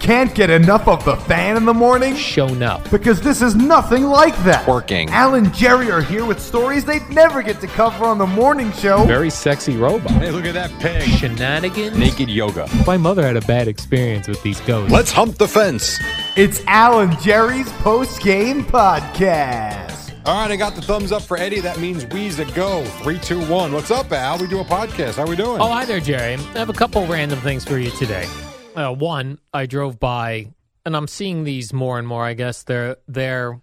Can't get enough of the fan in the morning? shown up. Because this is nothing like that. Working. Al and Jerry are here with stories they'd never get to cover on the morning show. Very sexy robot. Hey, look at that pig. Shenanigans. Naked yoga. My mother had a bad experience with these ghosts. Let's hump the fence. It's Al and Jerry's post game podcast. All right, I got the thumbs up for Eddie. That means we's a go. Three, two, one. What's up, Al? We do a podcast. How we doing? Oh, hi there, Jerry. I have a couple random things for you today. Uh, one, I drove by, and I'm seeing these more and more. I guess they're they're.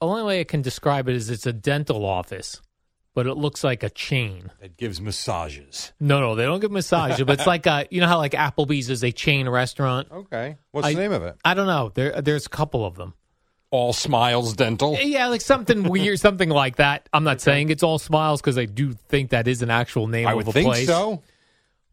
The only way I can describe it is it's a dental office, but it looks like a chain. It gives massages. No, no, they don't give massages, but it's like a you know how like Applebee's is a chain restaurant. Okay. What's I- the name of it? I don't know. There, there's a couple of them. All Smiles Dental. Yeah, like something weird, something like that. I'm not saying it's all smiles because I do think that is an actual name I of would a think place. so.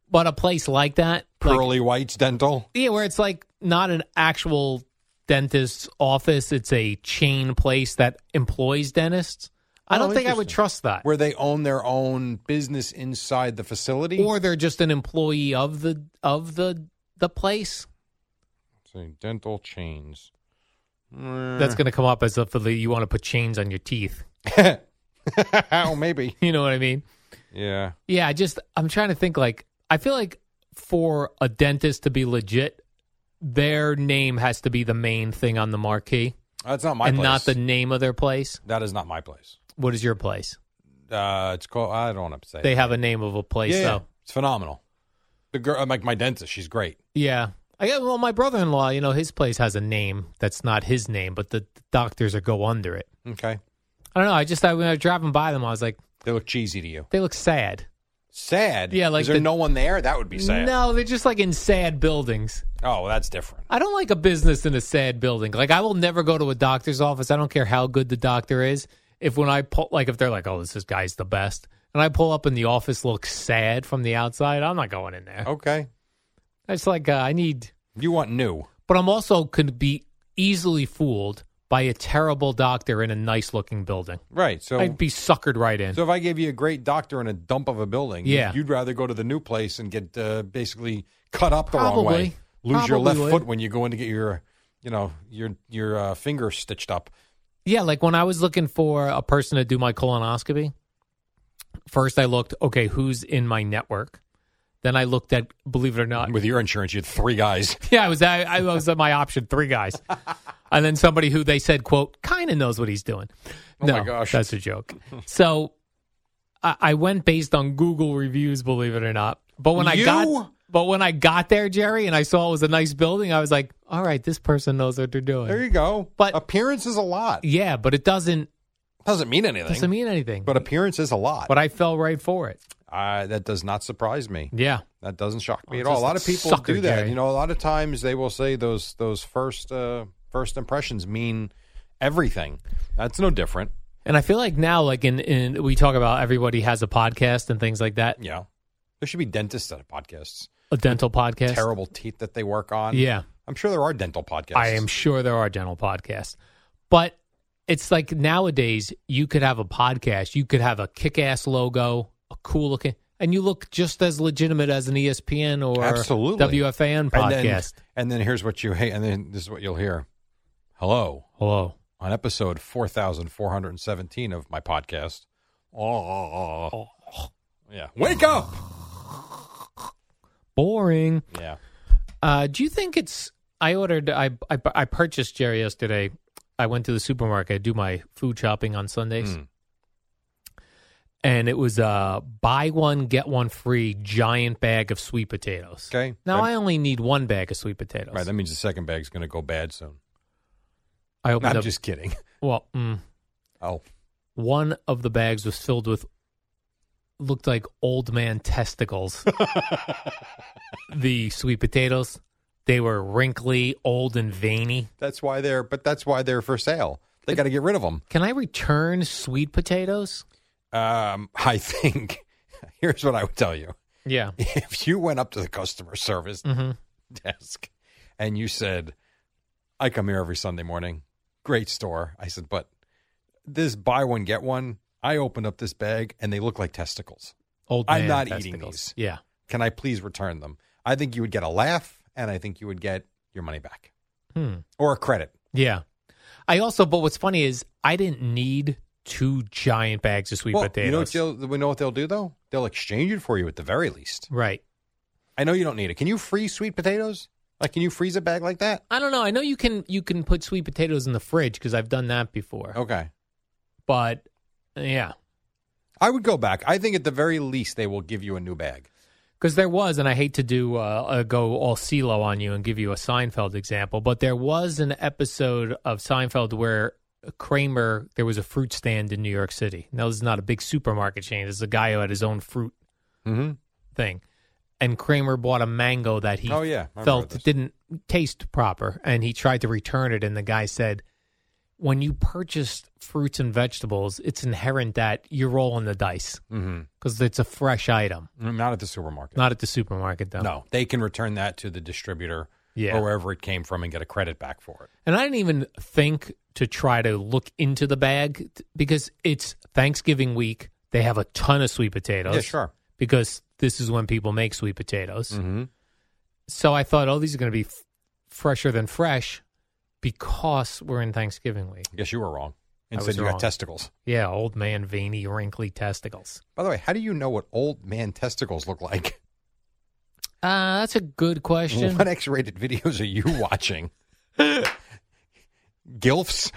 But a place like that, like, Whites Dental. yeah, where it's like not an actual dentist's office; it's a chain place that employs dentists. I Oh, don't think I would trust that. Where they own their own business inside the facility. Or they're just an employee of the of the the place. Say dental chains. That's going to come up as if you want to put chains on your teeth. oh, maybe. You know what I mean? Yeah. Yeah, I just I'm trying to think like I feel like for a dentist to be legit, their name has to be the main thing on the marquee That's not my and place. not the name of their place. That is not my place. What is your place? Uh, it's called. I don't want to say. They it. have a name of a place yeah, yeah. though. it's phenomenal. The girl, like my dentist, she's great. Yeah. I got well my brother-in-law, you know, his place has a name that's not his name, but the doctors are go under it. Okay, I don't know, I just I, when I was driving by them I was like they look cheesy to you. they look sad. Sad. Yeah, like is there the- no one there? That would be sad. No, they're just like in sad buildings. Oh, well, that's different. I don't like a business in a sad building. Like I will never go to a doctor's office. I don't care how good the doctor is. If when I pull, like if they're like, "Oh, this is guy's the best," and I pull up and the office looks sad from the outside, I'm not going in there. Okay, It's like uh, I need, you want new? but I'm also could be easily fooled by a terrible doctor in a nice looking building. Right. So, I'd be suckered right in. so if I gave you a great doctor in a dump of a building, Yeah. you'd rather go to the new place and get uh, basically cut up the wrong way, lose your left would. foot when you go in to get your, you know, your your uh, finger stitched up. Yeah, like when I was looking for a person to do my colonoscopy, first I looked, okay, who's in my network? Then I looked at, believe it or not, With your insurance, you had three guys. yeah, I was I, I was at my option, three guys, and then somebody who they said, quote, kind of knows what he's doing. Oh no, my gosh. that's a joke. So I, I went based on Google reviews, believe it or not. But when I got, but when I got there, Jerry, and I saw it was a nice building, I was like, all right, this person knows what they're doing. There you go. But- appearance is a lot. yeah, but it doesn't Doesn't mean anything. doesn't mean anything. but appearance is a lot. but I fell right for it. uh, that does not surprise me. Yeah. That doesn't shock me Oh, at all. A lot of people do that. Jerry. You know, a lot of times they will say those those first uh, first impressions mean everything. That's no different. And I feel like now, like in, in we talk about everybody has a podcast and things like that, Yeah, there should be dentists that have podcasts. a dental podcast. Terrible teeth that they work on. Yeah. I'm sure there are dental podcasts. I am sure there are dental podcasts. But it's like nowadays you could have a podcast, you could have a kick ass logo, a cool looking and you look just as legitimate as an ESPN or Absolutely. WFAN And podcast. then, and then here's what you hate, and then this is what you'll hear. Hello, Hello. on episode four thousand four hundred seventeen of my podcast. Oh, yeah. Wake up. Boring. Yeah. Uh, do you think it's? I ordered. I, I I purchased Jerry yesterday. I went to the supermarket. I do my food shopping on Sundays, Mm. and it was a buy one get one free giant bag of sweet potatoes. Okay. Now That- I only need one bag of sweet potatoes. right. That means the second bag's going to go bad soon. I opened I'm up. just kidding. well, mm, Oh, one of the bags was filled with looked like old man testicles. the sweet potatoes, they were wrinkly, old, and veiny. that's why they're. But that's why they're for sale. They got to get rid of them. Can I return sweet potatoes? Um, I think. Here's what I would tell you. Yeah. If you went up to the customer service hmm desk and you said, I come here every Sunday morning, great store. I said, but this buy one, get one, I opened up this bag and they look like testicles. Old I'm not eating these. Yeah. Can I please return them? I think you would get a laugh and I think you would get your money back Hmm. or a credit. Yeah. I also, but what's funny is I didn't need two giant bags of sweet well, potatoes. you know we know what they'll do though? They'll exchange it for you at the very least. right. I know you don't need it. Can you freeze sweet potatoes? Like, can you freeze a bag like that? I don't know. I know you can you can put sweet potatoes in the fridge because I've done that before. Okay. But yeah, I would go back. I think at the very least they will give you a new bag. because there was, and I hate to do uh, uh, go all CeeLo on you and give you a Seinfeld example, but there was an episode of Seinfeld where Kramer there was a fruit stand in New York City. Now this is not a big supermarket chain. This is a guy who had his own fruit Mm-hmm. thing, and Kramer bought a mango that he Oh, yeah. Felt didn't taste proper, and he tried to return it, and the guy said. When you purchase fruits and vegetables, it's inherent that you're rolling the dice Mm-hmm. because it's a fresh item, Not at the supermarket. not at the supermarket though. No, they can return that to the distributor Yeah. or wherever it came from and get a credit back for it. And I didn't even think to try to look into the bag because it's Thanksgiving week. They have a ton of sweet potatoes. Yeah, sure. Because this is when people make sweet potatoes. Mm-hmm. So I thought, oh, these are going to be f- fresher than fresh because we're in Thanksgiving week. I guess you were wrong. I was Instead, you wrong. got testicles. Yeah, old man, veiny, wrinkly testicles. By the way, how do you know what old man testicles look like? Uh, that's a good question. What X-rated videos are you watching? Gilfs,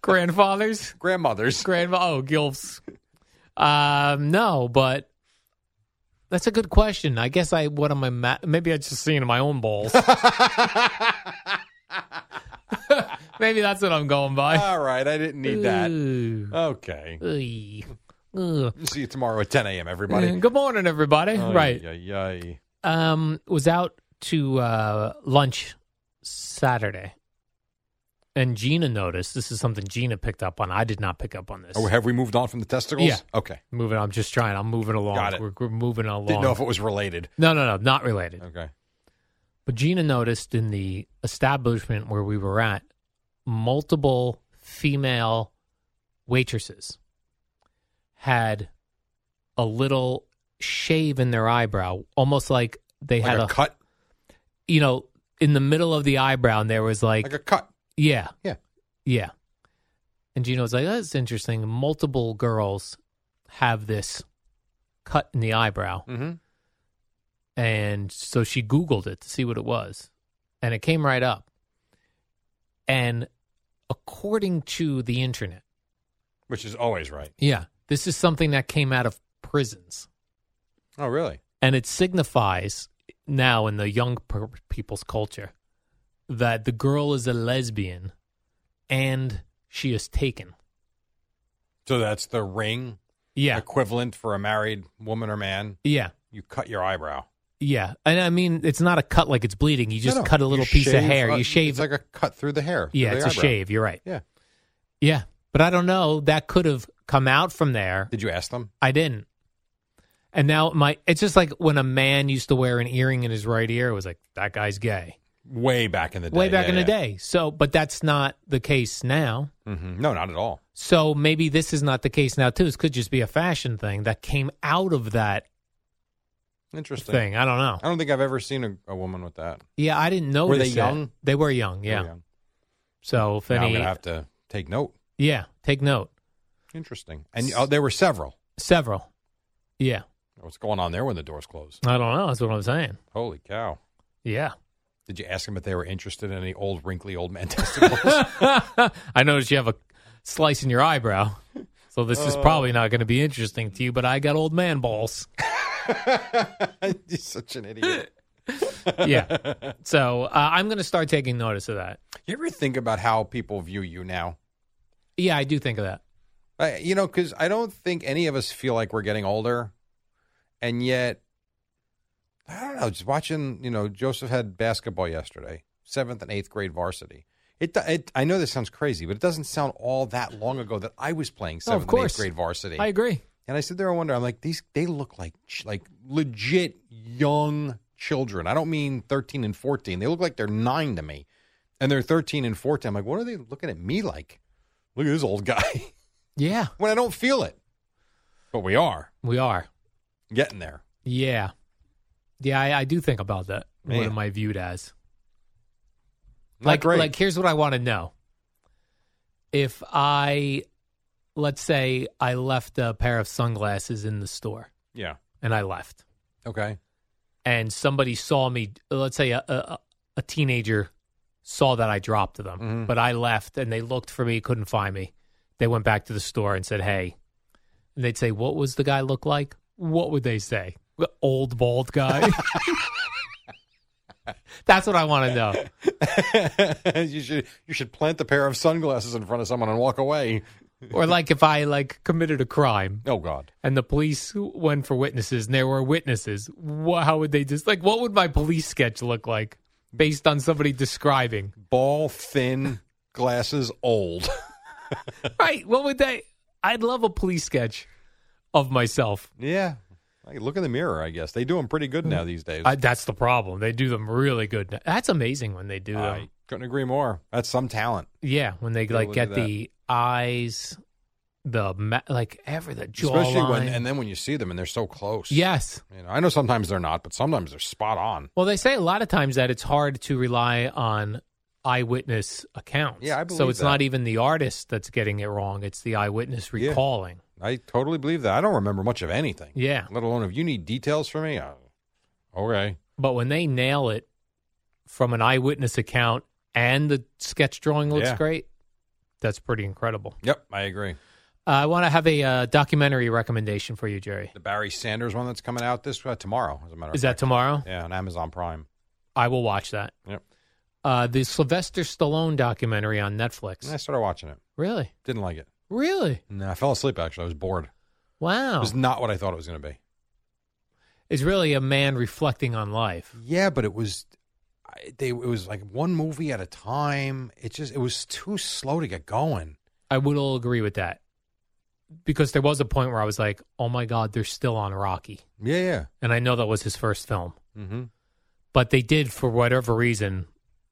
Grandfathers? grandmothers. Grandma, oh, gilfs. Um, no, but that's a good question. I guess I what am I? Ma- maybe I just seen in my own balls. maybe that's what I'm going by. All right, I didn't need that. Ooh. Okay. Ugh. See you tomorrow at 10 a.m. Everybody. Good morning, everybody. right. Ay, ay. Um, was out to uh, lunch Saturday, and Gina noticed. This is something Gina picked up on. I did not pick up on this. Oh, have we moved on from the testicles? Yeah. Okay. Moving. On. I'm just trying. I'm moving along. Got it. We're, we're moving along. Didn't know if it was related. No, no, no, not related. Okay. But Gina noticed in the establishment where we were at, multiple female waitresses had a little shave in their eyebrow, almost like they Like had a, a, cut. you know, in the middle of the eyebrow, and there was like, Like a cut. Yeah, Yeah. yeah. And Gina was like, that's interesting. Multiple girls have this cut in the eyebrow. Mm-hmm. And so she Googled it to see what it was. And it came right up. And according to the internet, Which is always right. yeah, this is something that came out of prisons. Oh, really? And it signifies now in the young per- people's culture that the girl is a lesbian and she is taken. So that's the ring Yeah. equivalent for a married woman or man. Yeah. You cut your eyebrow. Yeah. And I mean, it's not a cut like it's bleeding. You just No, no. cut a You little piece of hair. uh, you shave. It's like a cut through the hair. yeah, it's a shave. You're right. Yeah. Yeah. But I don't know. That could have come out from there. Did you ask them? I didn't. And now my it's just like when a man used to wear an earring in his right ear, it was like that guy's gay. Way back in the day. Way back Yeah, in the day. So but that's not the case now. Mhm. No, not at all. So maybe this is not the case now too. This could just be a fashion thing that came out of that Interesting. thing. I don't know. I don't think I've ever seen a, a woman with that. Yeah, I didn't know. Were they young? They were young, yeah. Very young. So if Now I'm gonna have to take note. Yeah, take note. Interesting. And oh, there were several. Several. Yeah. What's going on there when the doors closed? I don't know. That's what I'm saying. Holy cow! Yeah. Did you ask them if they were interested in any old wrinkly old man testicles? I noticed you have a slice in your eyebrow. So this is probably not going to be interesting to you, but I got old man balls. You're such an idiot. Yeah. so uh, I'm going to start taking notice of that. You ever think about how people view you now? Yeah, I do think of that. I, you know, because I don't think any of us feel like we're getting older, and yet, I don't know. Just watching, you know, Joseph had basketball yesterday, seventh and eighth grade varsity. It, it, I know this sounds crazy, but it doesn't sound all that long ago that I was playing oh, of seventh and eighth grade varsity. I agree. And I sit there and wonder, I'm like, these they look like like legit young children. I don't mean 13 and 14. They look like they're nine to me. And they're 13 and 14. I'm like, what are they looking at me like? Look at this old guy. Yeah, when I don't feel it. But we are we are. getting there. Yeah. Yeah, I, I do think about that. What Man. am I viewed as? Not like, great. like, here's what I want to know. If I, let's say, I left a pair of sunglasses in the store yeah. and I left, Okay. and somebody saw me, let's say a, a, a teenager saw that I dropped them, Mhm. but I left and they looked for me, couldn't find me. They went back to the store and said, hey, and they'd say, what was the guy look like? What would they say? Old bald guy. That's what I want to know. you should you should plant a pair of sunglasses in front of someone and walk away. Or like if I like committed a crime Oh God. and the police went for witnesses and there were witnesses, how would they just like what would my police sketch look like based on somebody describing? Ball thin, glasses old. Right, what would they I'd love a police sketch of myself. yeah. Look in the mirror, I guess. They do them pretty good hmm. now these days. I, that's the problem. They do them really good. That's amazing when they do them. I couldn't agree more. That's some talent. Yeah, when they like get the eyes, the ma- like every the Especially when jawline. and then when you see them and they're so close. yes. You know, I know sometimes they're not, but sometimes they're spot on. Well, they say a lot of times that it's hard to rely on eyewitness accounts. Yeah, I believe So it's that. not even the artist that's getting it wrong; it's the eyewitness Yeah. recalling. I totally believe that. I don't remember much of anything. Yeah, Let alone if you need details from me. Uh, okay. but when they nail it from an eyewitness account and the sketch drawing looks Yeah. great, that's pretty incredible. Yep, I agree. Uh, I want to have a uh, documentary recommendation for you, Jerry. The Barry Sanders one that's coming out this uh, tomorrow, as a matter of Is that tomorrow? Yeah, on Amazon Prime. I will watch that. Yep. Uh, the Sylvester Stallone documentary on Netflix. And I started watching it. Really? Didn't like it. Really? No, I fell asleep actually. I was bored. Wow. It was not what I thought it was going to be. It's really a man reflecting on life. Yeah, but it was I- they it was like one movie at a time. It just it was too slow to get going. I would all agree with that. Because there was a point where I was like, oh my God, they're still on Rocky. Yeah, yeah. And I know that was his first film. Mm-hmm. But they did, for whatever reason,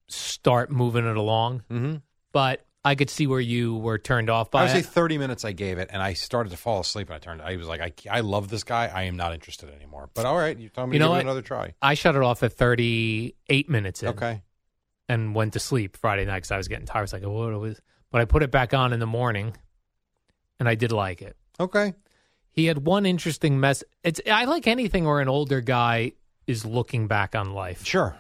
start moving it along. Mm-hmm. But I could see where you were turned off by I would say it. 30 minutes I gave it, and I started to fall asleep, and I turned. I was like, I, I love this guy. I am not interested anymore. But all right, you told me You to know give what? it another try. I shut it off at 38 minutes in Okay. and went to sleep Friday night because I was getting tired. I was like, oh, what was... But I put it back on in the morning, and I did like it. Okay. He had one interesting mess. It's I like anything where an older guy is looking back on life. Sure.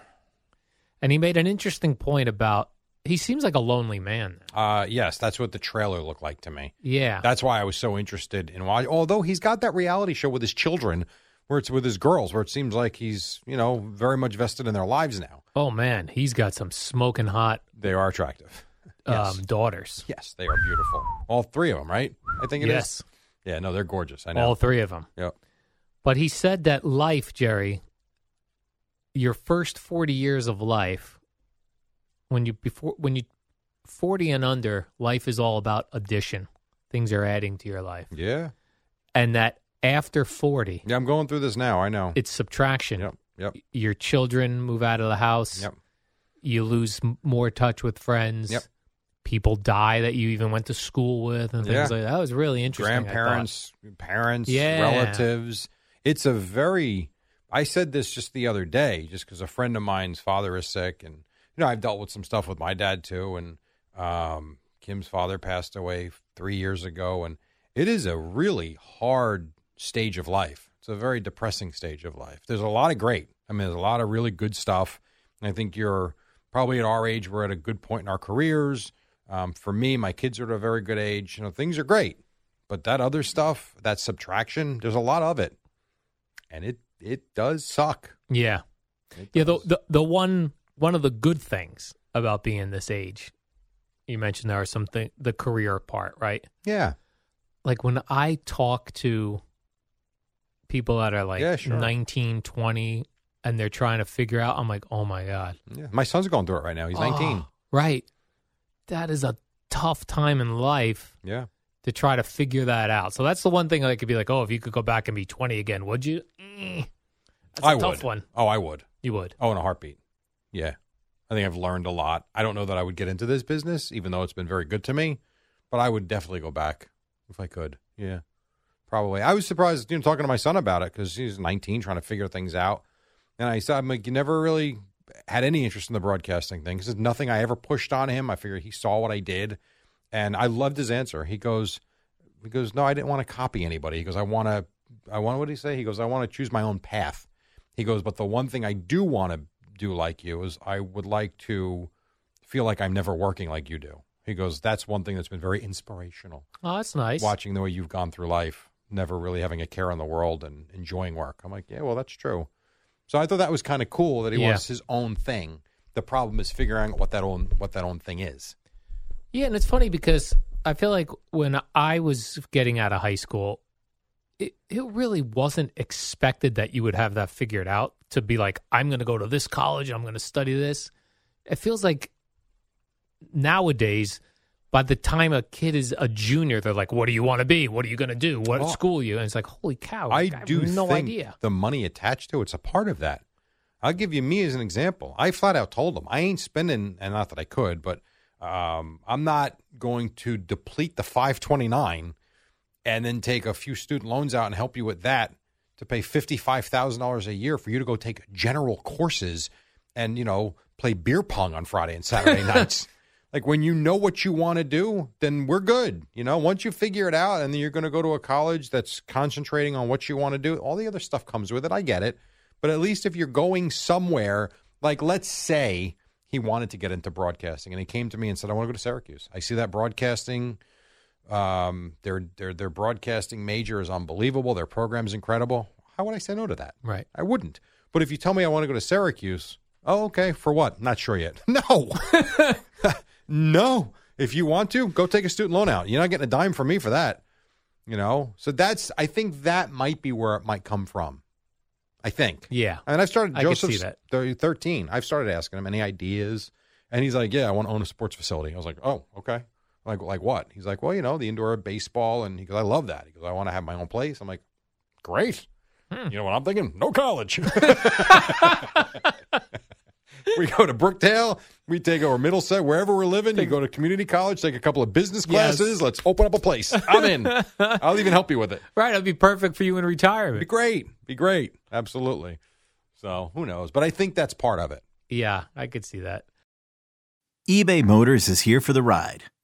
And he made an interesting point about he seems like a lonely man. Uh, yes, that's what the trailer looked like to me. Yeah. That's why I was so interested in watching. Although he's got that reality show with his children, where it's with his girls, where it seems like he's you know very much vested in their lives now. oh man, he's got some smoking hot They are attractive. Yes. um, daughters. Yes, they are beautiful. All three of them, right? I think it is. yes, Yeah, no, they're gorgeous. I know. all three of them. Yep. But he said that life, Jerry, your first 40 years of life when you before when you 40 and under, life is all about addition. Things are adding to your life. Yeah. And that after 40, Yeah, I'm going through this now. I know. it's subtraction. Yep. Yep. Your children move out of the house. Yep. You lose more touch with friends. Yep. People die that you even went to school with and things Yeah. like that. That was really interesting. Grandparents, parents, Yeah. relatives. It's a very. I said this just the other day, just because a friend of mine's father is sick, and you know I've dealt with some stuff with my dad too, and um, Kim's father passed away three years ago, and it is a really hard stage of life. It's a very depressing stage of life. There's a lot of great. I mean, there's a lot of really good stuff. And I think you're probably at our age. We're at a good point in our careers. Um, for me, my kids are at a very good age. You know, things are great But that other stuff, that subtraction, there's a lot of it, and it it does suck. Yeah. It Yeah, the, the the one one of the good things about being this age, you mentioned there are something the career part, right? yeah, Like when I talk to people that are like Yeah, sure. 19, 20, and they're trying to figure out, I'm like, oh my God. yeah. My son's going through it right now. He's 19. Oh, right. That is a tough time in life Yeah, to try to figure that out. So that's the one thing I could be like, oh, if you could go back and be 20 again, would you? Mm. That's a I tough would. one. Oh, I would. You would. Oh, in a heartbeat. Yeah. I think I've learned a lot. I don't know that I would get into this business, even though it's been very good to me, but I would definitely go back if I could. Yeah. Probably. I was surprised, you know, talking to my son about it because he's 19 trying to figure things out. And I said, I'm like, you never really had any interest in the broadcasting thing because it's nothing I ever pushed on him. I figured he saw what I did. And I loved his answer. He goes, he goes, no, I didn't want to copy anybody. He goes, I want to, I want, what did he say? He goes, I want to choose my own path. He goes, but the one thing I do want to do like you is I would like to feel like I'm never working like you do. He goes, that's one thing that's been very inspirational. Oh, that's nice. Watching the way you've gone through life, never really having a care in the world and enjoying work. I'm like, yeah, well, that's true. So I thought that was kind of cool that he Yeah. wants his own thing. The problem is figuring out what that own what that own thing is. Yeah, and it's funny because I feel like when I was getting out of high school, it, it really wasn't expected that you would have that figured out to be like, I'm going to go to this college, I'm going to study this. It feels like nowadays, by the time a kid is a junior, they're like, What do you want to be? What are you going to do? What school are you? And it's like, Holy cow, I have do no idea. the money attached to it's a part of that. I'll give you me as an example. I flat out told them I ain't spending, and not that I could, but um, I'm not going to deplete the 529 and then take a few student loans out and help you with that to pay $55,000 a year for you to go take general courses and, you know, play beer pong on Friday and Saturday nights. Like when you know what you want to do, then we're good. You know, once you figure it out and then you're going to go to a college that's concentrating on what you want to do, all the other stuff comes with it. I get it. But at least if you're going somewhere, like let's say he wanted to get into broadcasting and he came to me and said, I want to go to Syracuse. I see that broadcasting um, their their their broadcasting major is unbelievable. Their program's incredible. How would I say no to that? Right. I wouldn't. But if you tell me I want to go to Syracuse, oh, okay, for what? Not sure yet. No, no. If you want to, go take a student loan out. You're not getting a dime from me for that. You know. So that's. I think that might be where it might come from. I think. Yeah. And I've started. I see Joseph's that. thirteen. I've started asking him any ideas, and he's like, "Yeah, I want to own a sports facility." I was like, "Oh, okay." Like, like what? He's like, "Well, you know, the indoor baseball," and he goes, "I love that." He goes, "I want to have my own place." I'm like, "Great." Hmm. You know what I'm thinking? No college. we go to Brookdale. We take over Middlesex, wherever we're living. You go to community college, take a couple of business Yes. classes. Let's open up a place. I'm in. I'll even help you with it. Right. It'll be perfect for you in retirement. Be great. Be great. Absolutely. So who knows? But I think that's part of it. Yeah, I could see that. eBay Motors is here for the ride.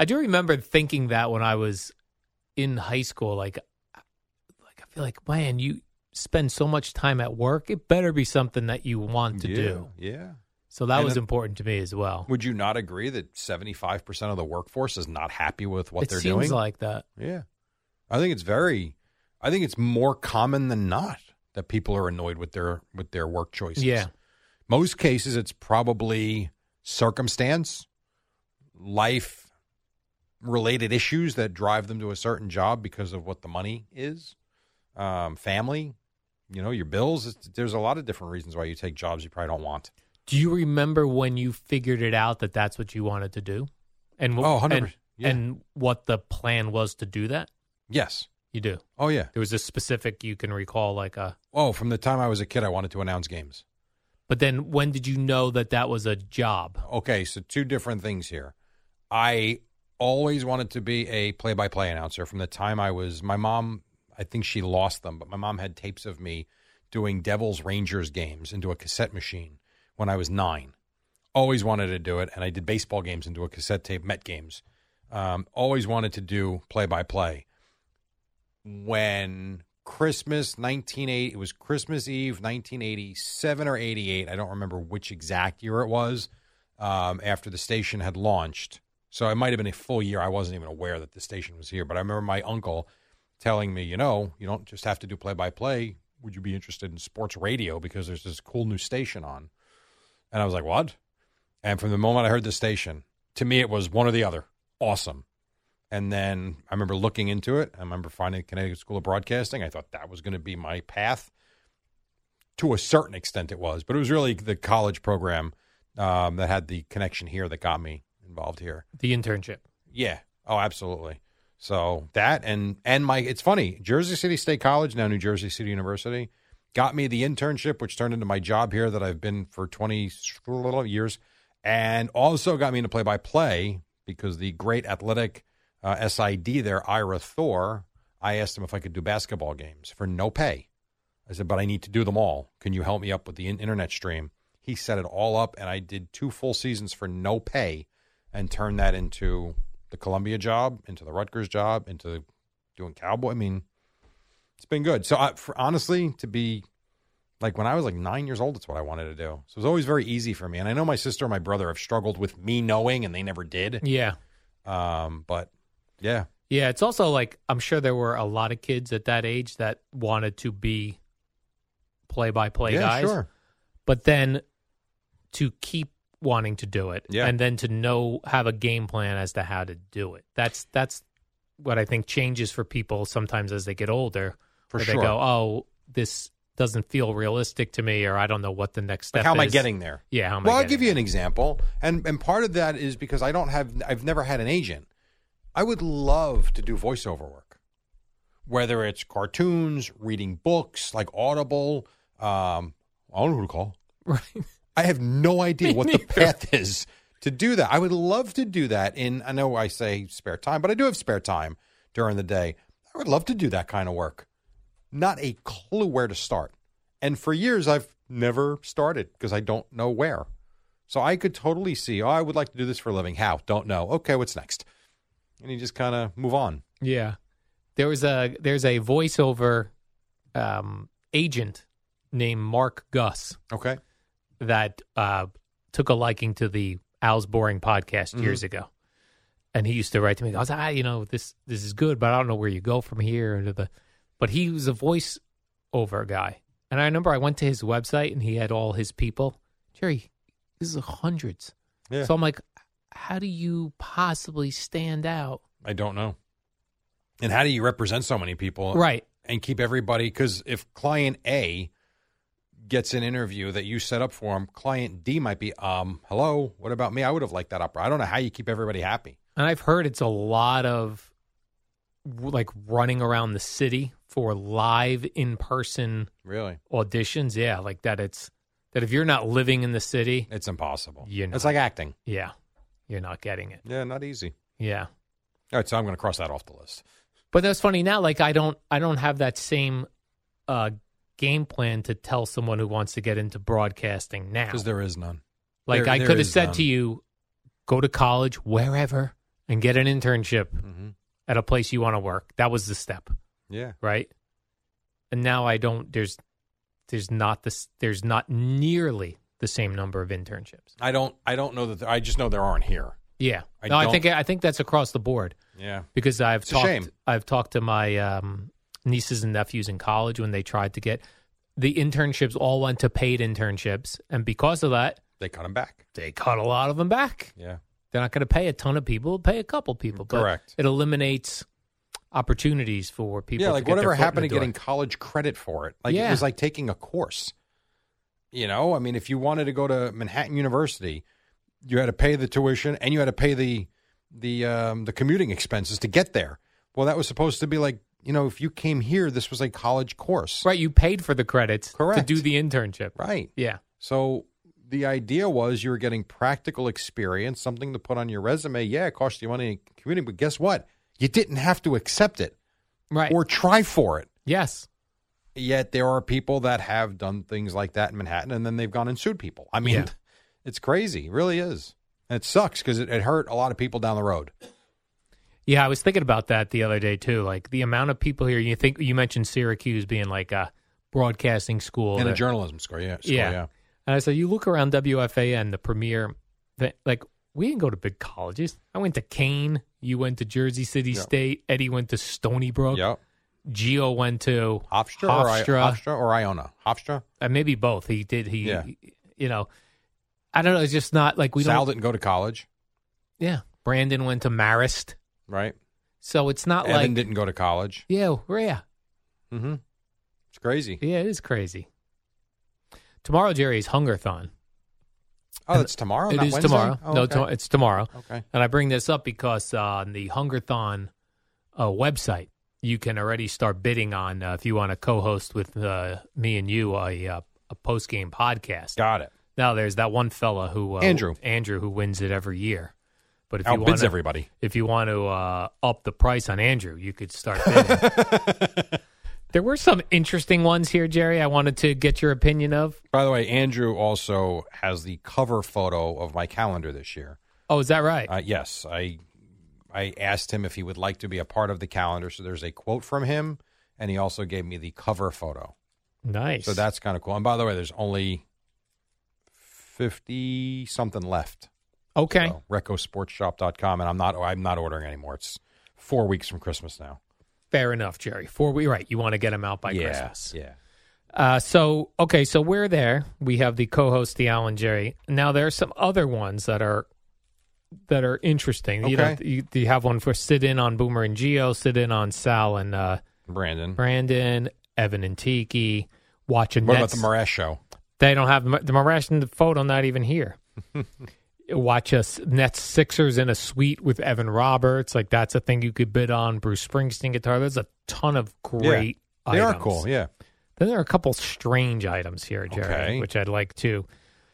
I do remember thinking that when I was in high school, like, like I feel like, man, you spend so much time at work. It better be something that you want to yeah. do. Yeah. So that And was it- important to me as well. Would you not agree that 75% of the workforce is not happy with what it they're seems doing? like that. yeah. I think it's very I think it's more common than not that people are annoyed with their with their work choices. Yeah. Most cases it's probably circumstance, life related issues that drive them to a certain job because of what the money is. um, family, you know, your bills. There's a lot of different reasons why you take jobs you probably don't want. Do you remember when you figured it out that that's what you wanted to do? And wh- Oh, 100%, and, yeah. and what the plan was to do that? Yes. You do. Oh yeah. There was a specific you can recall, like a. Oh, from the time I was a kid, I wanted to announce games. But then, when did you know that that was a job? Okay, so two different things here. I always wanted to be a play-by-play announcer from the time I was. My mom, I think she lost them, but my mom had tapes of me doing Devils Rangers games into a cassette machine when I was nine. Always wanted to do it, and I did baseball games into a cassette tape, Met games. Um, always wanted to do play-by-play. When Christmas 1980, it was Christmas Eve 1987 or 88. I don't remember which exact year it was. Um, after the station had launched, so it might have been a full year. I wasn't even aware that the station was here, but I remember my uncle telling me, you know, you don't just have to do play by play. Would you be interested in sports radio because there's this cool new station on? And I was like, what? And from the moment I heard the station, to me, it was one or the other. Awesome. And then I remember looking into it. I remember finding Connecticut School of Broadcasting. I thought that was going to be my path. To a certain extent, it was, but it was really the college program um, that had the connection here that got me involved here. The internship. Yeah. Oh, absolutely. So that and and my it's funny. Jersey City State College, now New Jersey City University, got me the internship, which turned into my job here that I've been for twenty little years, and also got me into play by play because the great athletic uh, SID there, Ira Thor, I asked him if I could do basketball games for no pay. I said, but I need to do them all. Can you help me up with the in- internet stream? He set it all up, and I did two full seasons for no pay and turn that into the Columbia job, into the Rutgers job, into doing cowboy. I mean, it's been good. So, I, for, honestly, to be like when I was like nine years old, it's what I wanted to do. So it was always very easy for me. And I know my sister and my brother have struggled with me knowing, and they never did. Yeah. Um, but yeah, Yeah. It's also like, I'm sure there were a lot of kids at that age that wanted to be play by play yeah, guys. sure. But then to keep wanting to do it Yeah. and then to know, have a game plan as to how to do it. That's, that's what I think changes for people sometimes as they get older. For where sure. They go, oh, this doesn't feel realistic to me, or I don't know what the next step Like, how am I getting there? Yeah. How am well, I'll give you an example, and and part of that is because I don't have, I've never had an agent. I would love to do voiceover work, whether it's cartoons, reading books like Audible. Um, I don't know who to call. Right. I have no idea Me what neither. the path is to do that. I would love to do that in. I know I say spare time, but I do have spare time during the day. I would love to do that kind of work. Not a clue where to start. And for years, I've never started because I don't know where. So I could totally see, oh, I would like to do this for a living. How? Don't know. Okay, what's next? And you just kind of move on. Yeah, there was a there's a voiceover um, agent named Mark Gus Okay. That uh, took a liking to the Al's Boring podcast Mm-hmm. years ago, and he used to write to me. I was ah, you know, this this is good, but I don't know where you go from here. But he was a voice over guy, and I remember I went to his website and he had all his people. Jerry, this is hundreds. Yeah. So I'm like, how do you possibly stand out? I don't know. And how do you represent so many people? Right. and keep everybody because if client A gets an interview that you set up for him, client D might be, um, hello, what about me? I would have liked that opera. I don't know how you keep everybody happy. And I've heard it's a lot of like running around the city for live in person Really, auditions. Yeah, like that. It's that if you're not living in the city, it's impossible. You know. It's like acting. yeah, you're not getting it. Yeah, not easy. Yeah. All right, so I'm going to cross that off the list. But that's funny now. Like I don't, I don't have that same uh, game plan to tell someone who wants to get into broadcasting now. Because there is none. Like there- I could have said none. to you, go to college wherever and get an internship hmm at a place you want to work. That was the step. Yeah. right? And now I don't. There's there's not this. There's not nearly the same number of internships. I don't. I don't know that. There, I just know there aren't here. Yeah, I no, I don't- think I think that's across the board Yeah. because I've It's talked. I've talked to my um, nieces and nephews in college when they tried to get the internships. All went to paid internships, and because of that, They cut them back. they cut a lot of them back. Yeah. They're not going to pay a ton of people; pay a couple people. but Correct. It eliminates opportunities for people. yeah, to like get their whatever foot in happened the to door. getting college credit for it? Like it Yeah. was like taking a course. You know, I mean, if you wanted to go to Manhattan University, you had to pay the tuition and you had to pay the the um, the commuting expenses to get there. Well, that was supposed to be like you know, if you came here, this was a college course, right? You paid for the credits Correct. to do the internship. right? Yeah. So the idea was you were getting practical experience, something to put on your resume. Yeah, it cost you money in commuting, but guess what? You didn't have to accept it Right. or try for it. yes. Yet there are people that have done things like that in Manhattan, and then they've gone and sued people. I mean, Yeah. it's crazy. It really is. And it sucks because it, it hurt a lot of people down the road. Yeah, I was thinking about that the other day too. Like the amount of people here. You think you mentioned Syracuse being like a broadcasting school in a journalism school, yeah. School, Yeah. yeah. And I said, you look around WFAN, the premier, that like we didn't go to big colleges. I went to Kean. You went to Jersey City Yeah. State. Eddie went to Stony Brook. Yep. Gio went to Hofstra, Or, I, Hofstra. Hofstra or Iona? Hofstra? Uh, maybe both. He did. He, Yeah. you know, I don't know. It's just not like we Sal don't. didn't go to college, Yeah, Brandon went to Marist, right? so it's not Evan like didn't go to college. yeah, yeah, Mm-hmm. It's crazy. yeah. It is crazy. Tomorrow, Jerry's Hungerthon. Oh, it's tomorrow? It is Wednesday? tomorrow. Oh, no, okay. to- it's tomorrow. Okay. And I bring this up because uh, on the Hungerthon uh, website, you can already start bidding on uh, if you want to co-host with uh, me and you a, uh, a post-game podcast. Got it. Now, there's that one fella who uh, Andrew. Andrew who wins it every year. But if you Outbids want to, everybody. if you want to uh, up the price on Andrew, you could start bidding. there were some interesting ones here, Jerry. I wanted to get your opinion of. By the way, Andrew also has the cover photo of my calendar this year. Oh, is that right? Uh, yes, I I asked him if he would like to be a part of the calendar. So there's a quote from him, and he also gave me the cover photo. nice. So that's kind of cool. And by the way, there's only fifty something left. Okay. So, ReccoSportsShop.com, and I'm not I'm not ordering anymore. It's four weeks from Christmas now. Fair enough, Jerry. Four weeks, right. You want to get them out by yeah, Christmas. yeah. Uh, so okay, so we're there. We have the co-host, the Al and Jerry. Now there are some other ones that are that are interesting. You, know, Okay. you, you have one for sit in on Boomer and Gio, sit in on Sal and uh, Brandon. Brandon, Evan and Tiki. Watching What Nets. about the Morash show? They don't have the Marash and the photo. Not even here. Watch us Nets Sixers in a suite with Evan Roberts. Like that's a thing you could bid on. Bruce Springsteen guitar. There's a ton of great. They are items. cool. Yeah. Then there are a couple strange items here, Jerry, Okay. which I'd like to.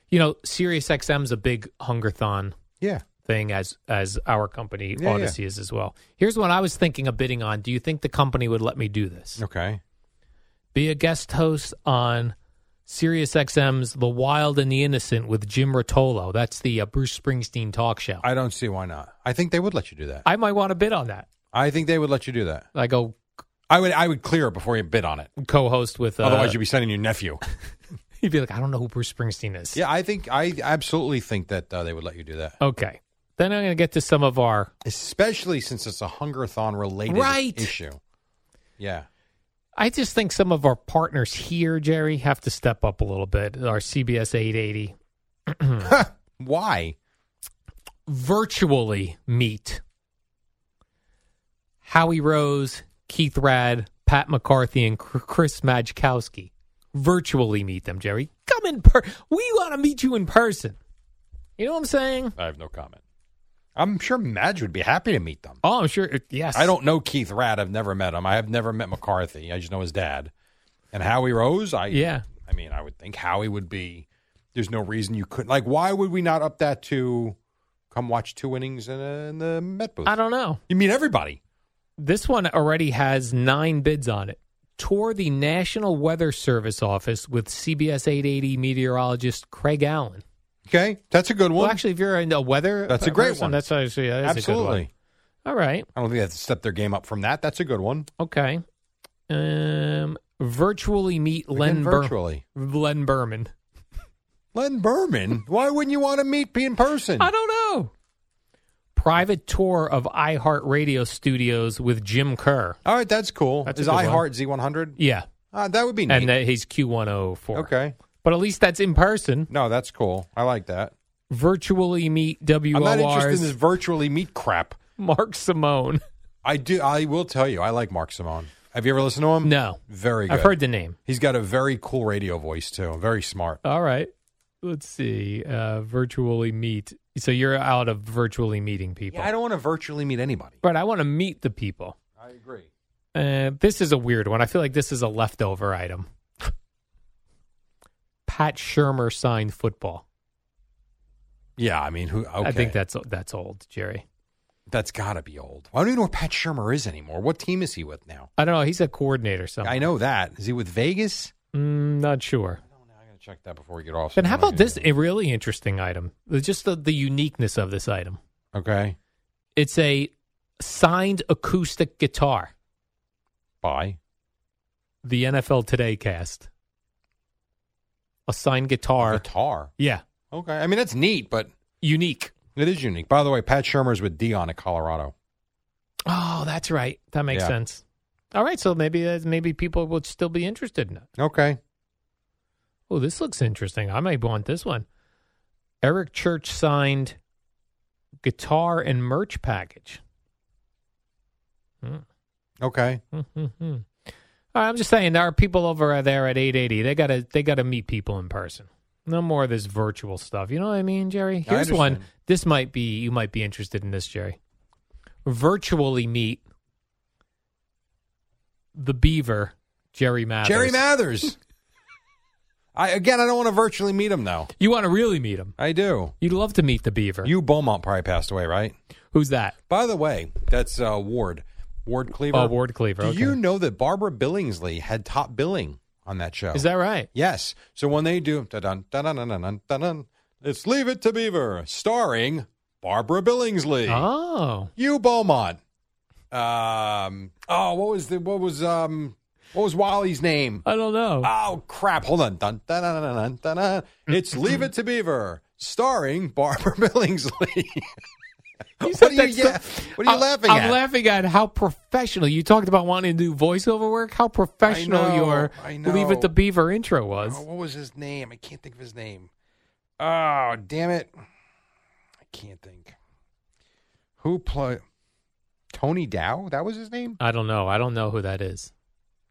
You know, Sirius XM's a big hungerthon Yeah. thing, as as our company Yeah, Audacy is as well. Here's what I was thinking of bidding on. Do you think the company would let me do this? Okay. Be a guest host on Sirius XM's The Wild and the Innocent with Jim Rotolo. That's the uh, Bruce Springsteen talk show. I, don't see why not. I think they would let you do that. I might want to bid on that. I think they would let you do that. I go I would I would clear it before you bid on it. co-host with. Uh, Otherwise, you'd be sending your nephew. he'd be like, I don't know who Bruce Springsteen is. yeah, I think I absolutely think that uh, they would let you do that, Okay. Then I'm going to get to some of our especially since it's a hungerthon related Right. issue. Yeah. I just think some of our partners here, Jerry, have to step up a little bit. Our CBS 880 Why? virtually meet Howie Rose, Keith Raad, Pat McCarthy, and Chris Majkowski. Virtually meet them, Jerry. Come in per. We want to meet you in person. You know what I'm saying? I have no comment. I'm sure Madge would be happy to meet them. Oh, I'm sure. Yes. I don't know Keith Raad. I've never met him. I have never met McCarthy. I just know his dad. And Howie Rose, I Yeah. I mean, I would think Howie would be. There's no reason you couldn't. Like, why would we not up that to come watch two innings in, a, in the Met booth? I don't know. You meet everybody. This one already has nine bids on it. Tour the National Weather Service office with CBS 880 meteorologist Craig Allen. Okay, that's a good one. Well, actually, if you're into weather, That's a great person, one. That's actually that is a good Absolutely. All right. I don't think they have to step their game up from that. That's a good one. Okay. Um, virtually meet Len Again, Ber- virtually. Len Berman. Len Berman. Why wouldn't you want to meet me in person? I don't know. Private tour of iHeartRadio studios with Jim Kerr. All right, that's cool. That's Is iHeart Z100? Yeah, Uh, that would be neat. and that he's Q104. okay. But at least that's in person. No, that's cool. I like that. Virtually meet I'm not interested in this virtually meet crap. Mark Simone. I do. I will tell you, I like Mark Simone. Have you ever listened to him? No. Very good. I've heard the name. He's got a very cool radio voice too. Very smart. All right. Let's see. Uh, virtually meet. So you're out of virtually meeting people. Yeah, I don't want to virtually meet anybody. but I want to meet the people. I agree. Uh, this is a weird one. I feel like this is a leftover item. Pat Shurmur signed football. Yeah, I mean, who? Okay. I think that's that's old, Jerry. that's got to be old. I don't even know where Pat Shurmur is anymore. What team is he with now? I don't know. He's a coordinator somewhere. I know that. Is he with Vegas? Mm, not sure. I gotta check that before we get off. Then how about this? A really interesting item. Just the, the uniqueness of this item. Okay. It's a signed acoustic guitar. By The NFL Today cast. A signed guitar. Guitar. Yeah. Okay. I mean, that's neat, but Unique. it is unique. By the way, Pat Shurmur's with Deion at Colorado. Oh, that's right. That makes Yeah. sense. All right, so maybe uh, maybe people will still be interested in it. Okay. Oh, this looks interesting. I might want this one. Eric Church signed guitar and merch package. Okay. Mm-hmm. I'm just saying there are people over there at 880. They gotta they gotta meet people in person. No more of this virtual stuff. You know what I mean, Jerry? Here's one. This might be you might be interested in this, Jerry. Virtually meet the Beaver, Jerry Mathers. Jerry Mathers. I again, I don't want to virtually meet him though. You want to really meet him? I do. You'd love to meet the Beaver. Hugh Beaumont probably passed away, right? Who's that? By the way, that's uh, Ward. Ward Cleaver. Oh, Ward Cleaver. Do okay. you know that Barbara Billingsley had top billing on that show? Is that right? Yes. So when they do dun dun dun dun dun dun dun, it's Leave It to Beaver, starring Barbara Billingsley. Oh, Hugh Beaumont. Um. Oh, what was the what was um what was Wally's name? I don't know. Oh crap! Hold on. Dun, dun, dun, dun, dun, dun. It's Leave It to Beaver, starring Barbara Billingsley. what are you, yeah, what are you I'm- laughing I'm at? laughing at how professional you talked about wanting to do voiceover work. How professional I know, your I "Leave It to. Beaver" intro was. Oh, what was his name? I can't think of his name. Oh, damn it! I can't think. Who played Tony Dow? That was his name. I don't know. I don't know who that is.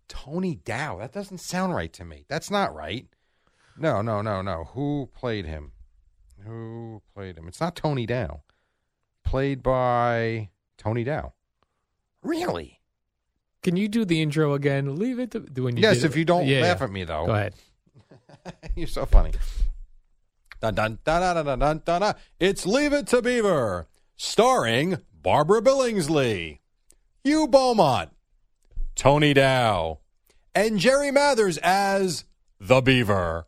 Tony Dow. That doesn't sound right to me. That's not right. No, no, no, no. Who played him? Who played him? It's not Tony Dow played by Tony Dow. Really? Can you do the intro again? Leave it to when you. Yes, if you don't yeah, laugh yeah. at me though. Go ahead. You're so funny. Dun dun dun dun dun dun dun. dun. It's Leave It to Beaver, starring Barbara Billingsley, Hugh Beaumont, Tony Dow, and Jerry Mathers as the Beaver.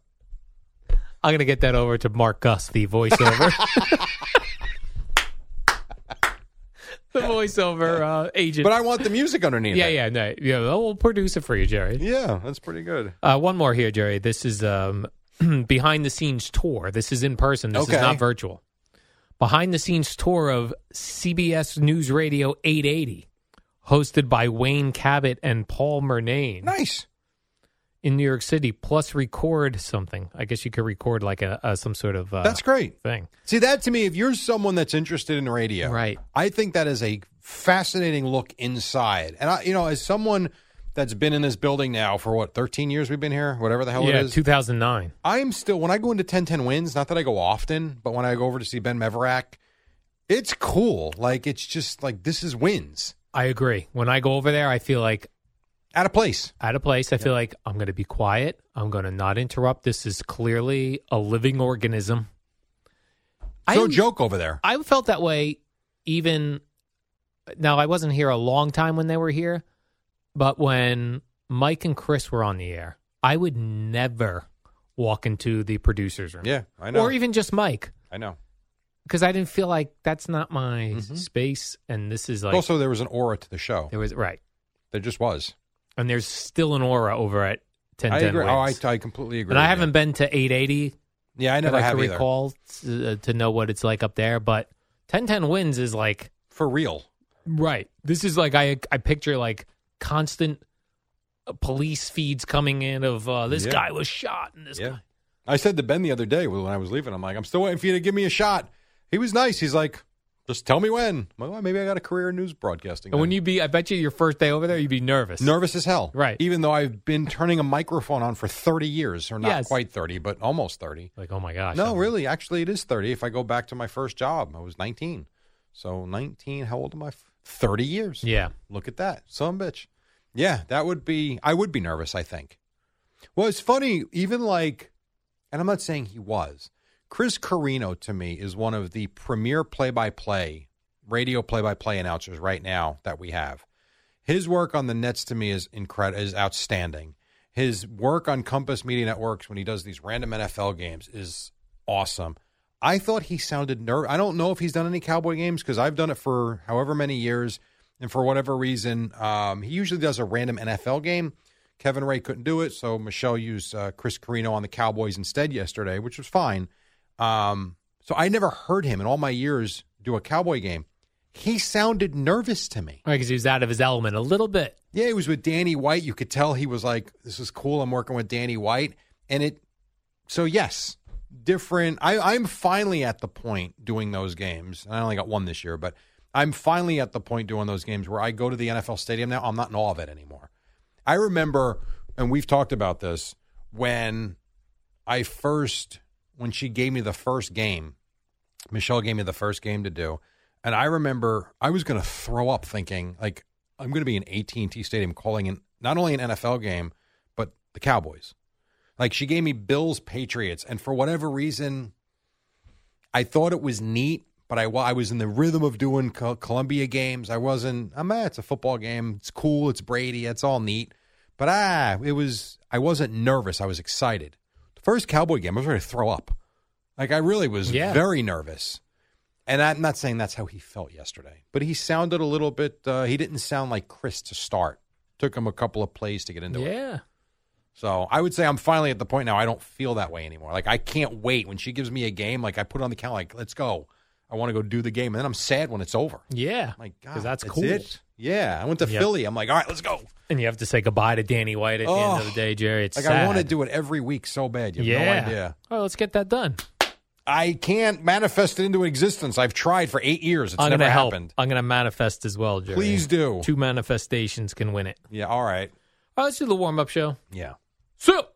I'm gonna get that over to Mark Gus, the voiceover. the voiceover uh, agent. But I want the music underneath yeah, it. yeah, no, yeah. We'll produce it for you, Jerry. Yeah, that's pretty good. Uh, one more here, Jerry. This is um, behind the scenes tour. This is in person. This Okay. is not virtual. Behind the scenes tour of CBS News Radio 880, hosted by Wayne Cabot and Paul Murnane Nice. In New York City. Plus, record something. I guess you could record like a, a some sort of uh, That's great. thing. See, that to me, if you're someone that's interested in radio, Right. I think that is a fascinating look inside. And I, you know, as someone that's been in this building now for what 13 years we've been here, whatever the hell yeah, it is. 2009. I'm still when I go into 1010 wins, not that I go often, but when I go over to see Ben Mevorach, it's cool. Like it's just like this is wins I agree. When I go over there, I feel like at a place. at a place, I feel like I'm going to be quiet. I'm going to not interrupt. This is clearly a living organism. So I- joke over there. I felt that way even now I wasn't here a long time when they were here, but when Mike and Chris were on the air, I would never walk into the producer's room. Yeah, I know. Or even just Mike. I know. Because I didn't feel like that's not my mm-hmm. space and this is like also, there was an aura to the show. there was right. There just was. And there's still an aura over at ten I ten agree. Oh, I, I completely agree. and I with haven't been to eight eighty Yeah, I that never I have can either. recall to, uh, to know what it's like up there, but ten ten wins is like For real. Right. This is like I I picture like constant uh, police feeds coming in of uh, this Yeah. guy was shot and this Yeah. guy. I said to Ben the other day when I was leaving, I'm like, I'm still waiting for you to give me a shot. He was nice. He's like, Just tell me when. Well, maybe I got a career in news broadcasting. And when you be, I bet you your first day over there, you'd be nervous. nervous as hell, Right. Even though I've been turning a microphone on for thirty years, or not Yes. quite thirty, but almost thirty. Like, oh my gosh. No, I'm- really, actually, it is thirty. If I go back to my first job, I was nineteen. So nineteen. How old am I? Thirty years. Yeah. Look at that, a bitch. Yeah, that would be. I would be nervous. I think. Well, it's funny. Even like, and I'm not saying he was. Chris Carrino to me is one of the premier play-by-play radio play-by-play announcers right now that we have. His work on the Nets to me is incredible, is outstanding. His work on Compass Media Networks when he does these random NFL games is awesome. I thought he sounded nervous. I don't know if he's done any Cowboy games because I've done it for however many years, and for whatever reason, um, he usually does a random NFL game. Kevin Ray couldn't do it, so Michelle used uh, Chris Carrino on the Cowboys instead yesterday, which was fine. Um, so I never heard him in all my years do a Cowboy game. He sounded nervous to me. Right, because he was out of his element a little bit. Yeah, he was with Danny White. You could tell he was like, "This is cool. I'm working with Danny White," and it. So yes, different. I, I'm finally at the point doing those games. and I only got one this year, but I'm finally at the point doing those games where I go to the NFL stadium now. I'm not in awe of it anymore. I remember, and we've talked about this when I first when she gave me the first game. Michelle gave me the first game to do, and I remember I was going to throw up, thinking like I'm going to be in AT&T Stadium calling in not only an NFL game but the Cowboys. Like she gave me Bills Patriots, and for whatever reason, I thought it was neat. But I, I was in the rhythm of doing Columbia games. I wasn't. I'm ah, it's a football game. It's cool. It's Brady. It's all neat. But ah, it was. I wasn't nervous. I was excited. First Cowboy game, I was ready to throw up. Like I really was Yeah. very nervous. And I'm not saying that's how he felt yesterday, but he sounded a little bit. Uh, he didn't sound like Chris to start. Took him a couple of plays to get into it. Yeah. So I would say I'm finally at the point now. I don't feel that way anymore. Like I can't wait when she gives me a game. Like I put it on the calendar. Like let's go. I want to go do the game, and then I'm sad when it's over. Yeah. My God, Because that's that's cool. it? Yeah, I went to Yep. Philly. I'm like, all right, let's go. And you have to say goodbye to Danny White at the end of the Oh, day, Jerry. It's like sad. I want to do it every week so bad. You have yeah. no idea. All right, let's get that done. I can't manifest it into existence. I've tried for eight years. It's I'm never help. happened. I'm gonna manifest as well, Jerry. Please do. Two manifestations can win it. Yeah. All right. All right, let's do the warm up show. Yeah. So.